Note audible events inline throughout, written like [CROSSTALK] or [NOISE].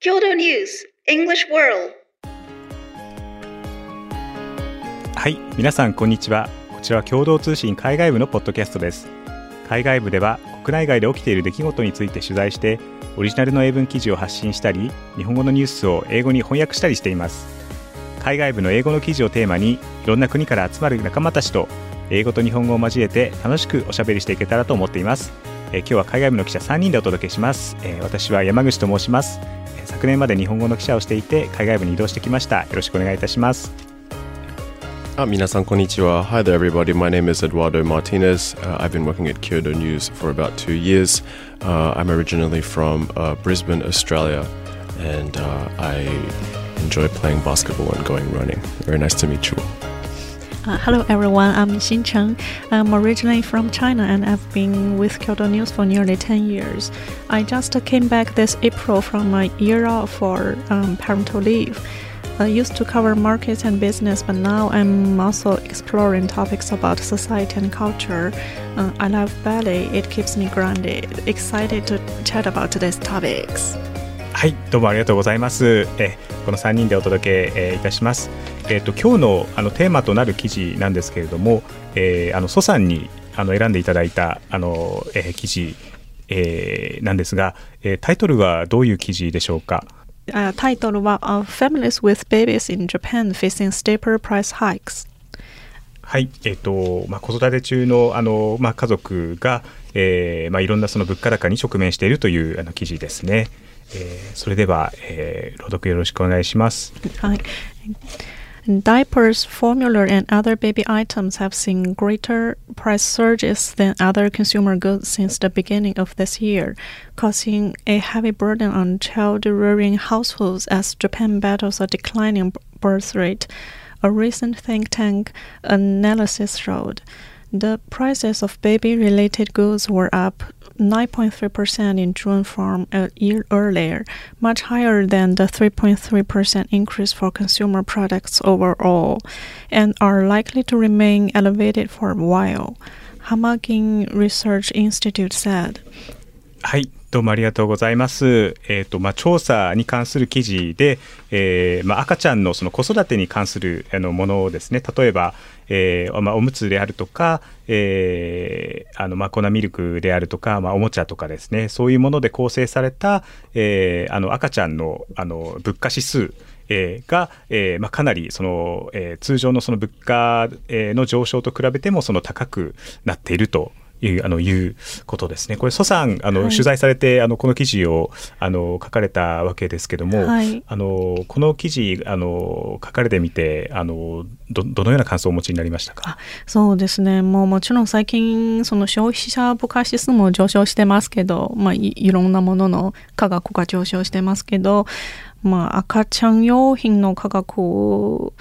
郷土ニュース English World. はい皆さんこんにちは。こちらは共同通信海外部のポッドキャストです。海外部では国内外で起きている出来事について取材してオリジナルの英文記事を発信したり日本語のニュースを英語に翻訳したりしています。海外部の英語の記事をテーマにいろんな国から集まる仲間たちと英語と日本語を交えて楽しくおしゃべりしていけたらと思っています。え今日は海外部の記者3人でお届けします、え私は山口と申します。昨年まで日本語の記者をしていて海外部に移動してきましたよろしくお願いいたしますあ皆さんこんにちは Hi there everybody my name is Eduardo Martinez、uh, I've been working at Kyoto News for about two years、uh, I'm originally from、uh, Brisbane Australia and、uh, I enjoy playing basketball and going running very nice to meet you all Uh, hello everyone, I'm Xin Cheng. I'm originally from China and I've been with Kyoto News for nearly 10 years. I just came back this April from a year off for um, parental leave. I used to cover markets and business, but now I'm also exploring topics about society and culture. Uh, I love ballet, it keeps me grounded. Excited to chat about today's topics. はいどうもありがとうございます。えこの3人でお届け、えー、いたします。えっ、ー、と今日のあのテーマとなる記事なんですけれども、えー、あの蘇さんにあの選んでいただいたあの、えー、記事、えー、なんですが、えー、タイトルはどういう記事でしょうか？タイトルは、uh, Families with babies in Japan facing steeper price hikes. はい、えーとまあ、子育て中のあの、まあ、家族が、えーまあ、いろんなその物価高に直面しているというあの記事ですね。えー、それでは、えー、朗読よろしくお願いします。はい。Diapers, formula, and other baby items have seen greater price surges than other consumer goods since the beginning of this year, causing a heavy burden on child rearing households as Japan battles a declining birth rate. A recent think tank analysis showed the prices of baby related goods were up 9.3% in June from a year earlier, much higher than the 3.3% increase for consumer products overall, and are likely to remain elevated for a while. Hamagin Research Institute said. はい、どうもありがとうございます。えっ、ー、とまあ調査に関する記事で、えー、まあ赤ちゃんのその子育てに関するあのものをですね、例えば、えー、まあおむつであるとか、えー、あのまあ粉ミルクであるとか、まあおもちゃとかですね、そういうもので構成された、えー、あの赤ちゃんのあの物価指数えー、が、えーまあ、かなりその、えー、通常のその物価、えー、の上昇と比べてもその高くなっているというあのいうことですね。これ蘇さんあの、はい、取材されてあのこの記事をあの書かれたわけですけども、はい、あのこの記事あの書かれてみてあのどどのような感想をお持ちになりましたか？そうですね。もうもちろん最近その消費者物価指数も上昇してますけど、まあいいろんなものの価格が上昇してますけど。まあ、赤ちゃん用品の価格も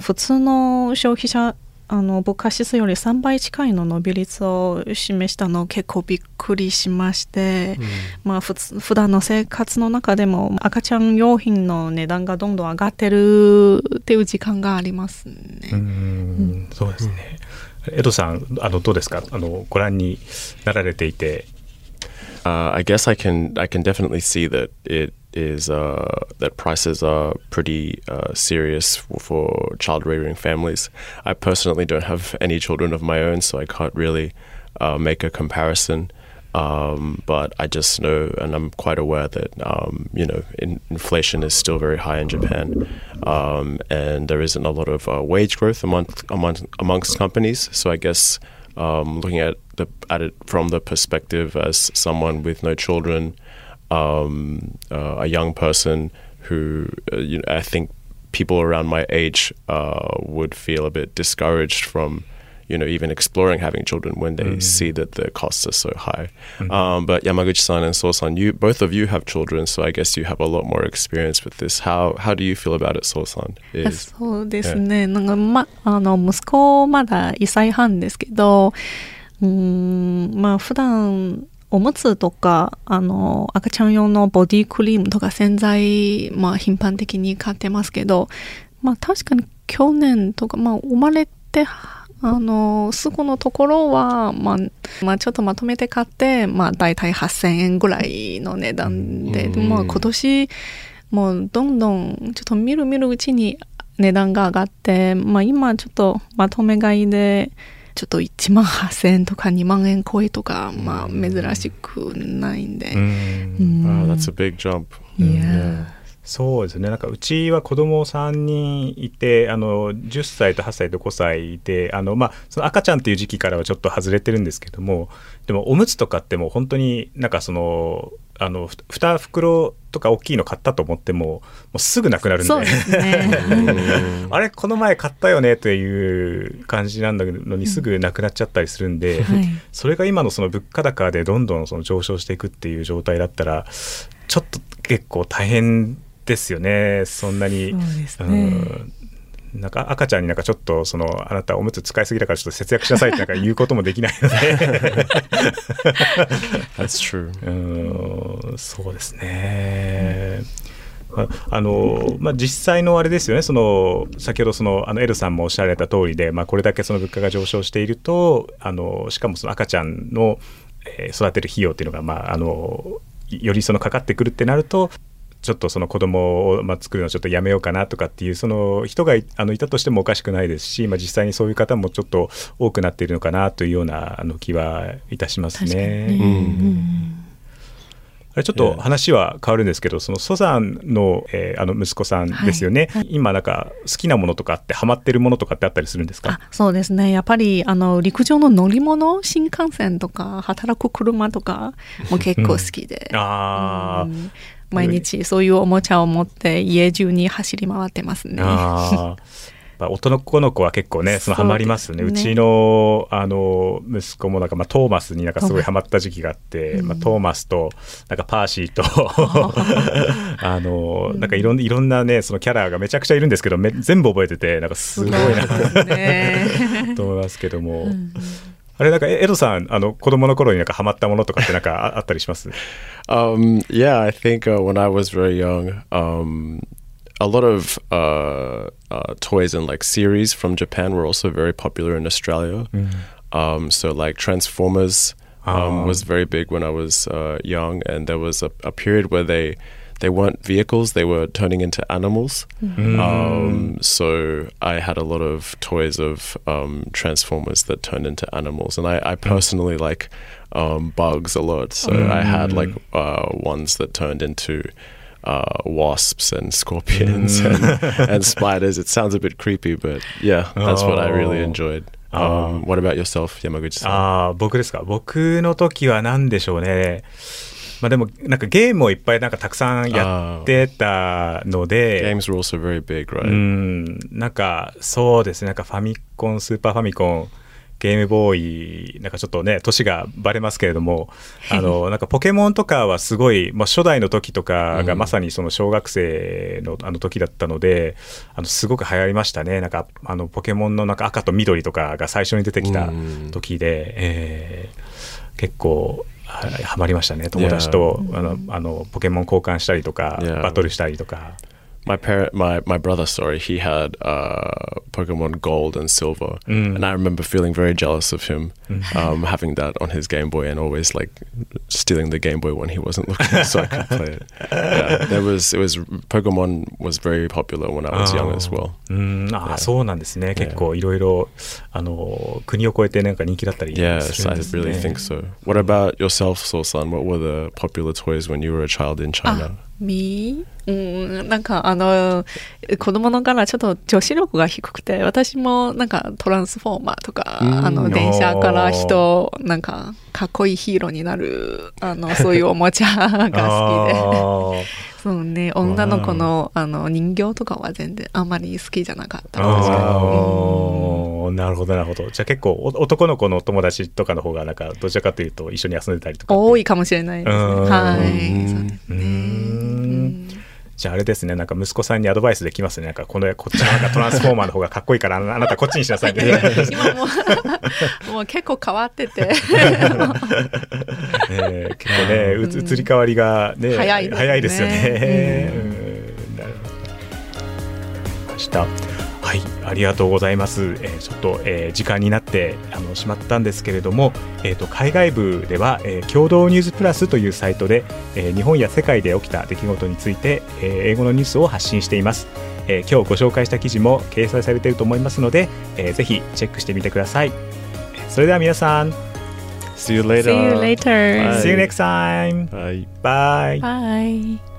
普通の消費者あの物価指数より3倍近いの伸び率を示したの結構びっくりしまして、うん、まあ普通普段の生活の中でも赤ちゃん用品の値段がどんどん上がってるっていう時間がありますね。うん、そうですね。江戸さんあのどうですか？あのご覧になられていて。Uh, I guess I can I can definitely see that it is uh, that prices are pretty uh, serious for child rearing families. I personally don't have any children of my own, so I can't really uh, make a comparison. Um, but I just know, and I'm quite aware that um, you know in, inflation is still very high in Japan, um, and there isn't a lot of uh, wage growth among, among amongst companies. So I guess um, looking at the at it from the perspective as someone with no children um, uh, a young person who uh, you know, I think people around my age uh, would feel a bit discouraged from you know even exploring having children when they mm. see that the costs are so high. Mm. Um, but Yamaguchi-san and So-san, you both of you have children, so I guess you have a lot more experience with this. How how do you feel about it, So-san? そ[LAUGHS] うですね。Yeah. なんかまあの息子まだ1歳半ですけど、うんまあ普段 おむつとか、あの、赤ちゃん用のボディクリームとか洗剤、まあ頻繁的に買ってますけど、まあ確かに去年とか、まあ生まれて、あの、すぐのところは、まあ、まあちょっとまとめて買って、まあ大体8000円ぐらいの値段で、まあ今年、もうどんどんちょっと見る見るうちに値段が上がって、まあ、今ちょっとまとめ買いでちょっと1万8000円とか2万円超えとか、まあ、珍しくないんで。うん。うん。Wow, that's a big jump. いやそうですね。なんかうちは子供3人いてあの10歳と8歳と5歳であの、まあ、その赤ちゃんっていう時期からはちょっと外れてるんですけどもでもおむつとかってもう本当になんかそのあのふ2袋とか大きいの買ったと思ってももうすぐなくなるんで。そうですね。[LAUGHS] あれこの前買ったよねという感じなんだのにすぐなくなっちゃったりするんで、はい。それが今のその物価高でどんどんその上昇していくっていう状態だったらちょっと結構大変ですよねそんなに。そうですねうんなんか赤ちゃんになんかちょっとそのあなたおむつ使いすぎだからちょっと節約しなさいってなんか言うこともできないので [LAUGHS] That's true. うんそうですね。ああのまあ、実際のあれですよねその先ほどそのあのエルさんもおっしゃられた通りで、まあ、これだけその物価が上昇しているとあのしかもその赤ちゃんの、えー育てる費用っていうのが、まあ、あのよりそのかかってくるってなるとちょっとその子供をまあ作るのちょっとやめようかなとかっていうその人がいあのいたとしてもおかしくないですし、まあ、実際にそういう方もちょっと多くなっているのかなというようなあの気はいたしますね。ね。うん。あれちょっと話は変わるんですけど、そのソザンの,、えーあの息子さんですよね、今なんか好きなものとかってハマってるものとかってあったりするんですか？あそうですね。やっぱりあの陸上の乗り物？新幹線とか働く車とかも結構好きで、あー。うん毎日そういうおもちゃを持って家中に走り回ってますね。あー。[LAUGHS] やっぱ男の子は結構ねそのハマりますよね。ねうちのあの息子もなんか、まあ、トーマスになんかすごいハマった時期があって、まあ、トーマスとなんかパーシーと [LAUGHS] あのなんかいろんいろんなねそのキャラがめちゃくちゃいるんですけどめ全部覚えててなんかすごいな。と [LAUGHS] 思いますけども。あれなんかえエドさんあの子供の頃になんかハマったものとかってなんかああったりします Um, yeah, I think uh, when I was very young, um, a lot of uh, uh, toys and like series from Japan were also very popular in Australia. Um, so like Transformers um, Ah. was very big when I was uh, young, and there was a, a period where they they weren't vehicles; they were turning into animals. Um, so I had a lot of toys of um, Transformers that turned into animals, and I, I personally like um, bugs a lot. So I had like uh, ones that turned into uh, wasps and scorpions and, and [LAUGHS] spiders. It sounds a bit creepy, but yeah, that's what I really Oh. enjoyed. Oh. Um, what about yourself, Yamaguchi-san? ああ僕ですか僕の時は何でしょうね まあでもなんかゲームをいっぱいなんかたくさんやってたので Games were also very big, う right? んなんかそうですね。なんかファミコンスーパーファミコンゲームボーイなんかちょっとね年がバレますけれども [LAUGHS] あのなんかポケモンとかはすごい、まあ、初代の時とかがうんまさにその小学生のあの時だったので、あのすごく流行りましたね。なんかあのポケモンのなんか赤と緑とかが最初に出てきたうん。時で、えー結構はハマりましたね友達とあのあのポケモン交換したりとか.バトルしたりとか。My parent, my my brother, sorry, he had uh, Pokemon Gold and Silver, and I remember feeling very jealous of him um, having that on his Game Boy and always like stealing the Game Boy when he wasn't looking so [LAUGHS] I could play it. Yeah, there was it was Pokemon was very popular when I was young as well. うん、あ、 Yeah. そうなんですね。結構いろいろあの国を越えてなんか人気だったりするん Yes, で I すね。 really think so. What about yourself, Soul-san? What were the popular toys when you were a child in あ China? み？うんなんかあの子供のからちょっと女子力が低くて私もなんかトランスフォーマーとかうん。あの電車から人なんかかっこいいヒーローになるあのそういうおもちゃが好きで。あそうね女の子のあの人形とかは全然あんまり好きじゃなかった。ー。確かにうんなるほどなるほど。じゃあ結構お男の子の友達とかの方がなんかどちらかというと一緒に遊んでたりとか。多いかもしれないですね。うん。はいうんそうですねじゃああれですね。なんか息子さんにアドバイスできますね。なんかこのこっちのなんかトランスフォーマーの方がかっこいいからああなたこっちにしなさいみたいな。今もう [LAUGHS] もう結構変わってて [LAUGHS] えー結構ね、うつ移り変わりがね、早いですね早いですよね。ううんなるほど。わかりました。はい、ありがとうございます。えーちょっと、えー時間になってあのしまったんですけれども、えー、と海外部では、えー共同ニュースプラスというサイトで、えー日本や世界で起きた出来事について、えー英語のニュースを発信しています。えー今日ご紹介した記事も掲載されていると思いますので、えーぜひチェックしてみてください。えーそれでは皆さん、See you later. See you later. See you next time! Bye. Bye! Bye.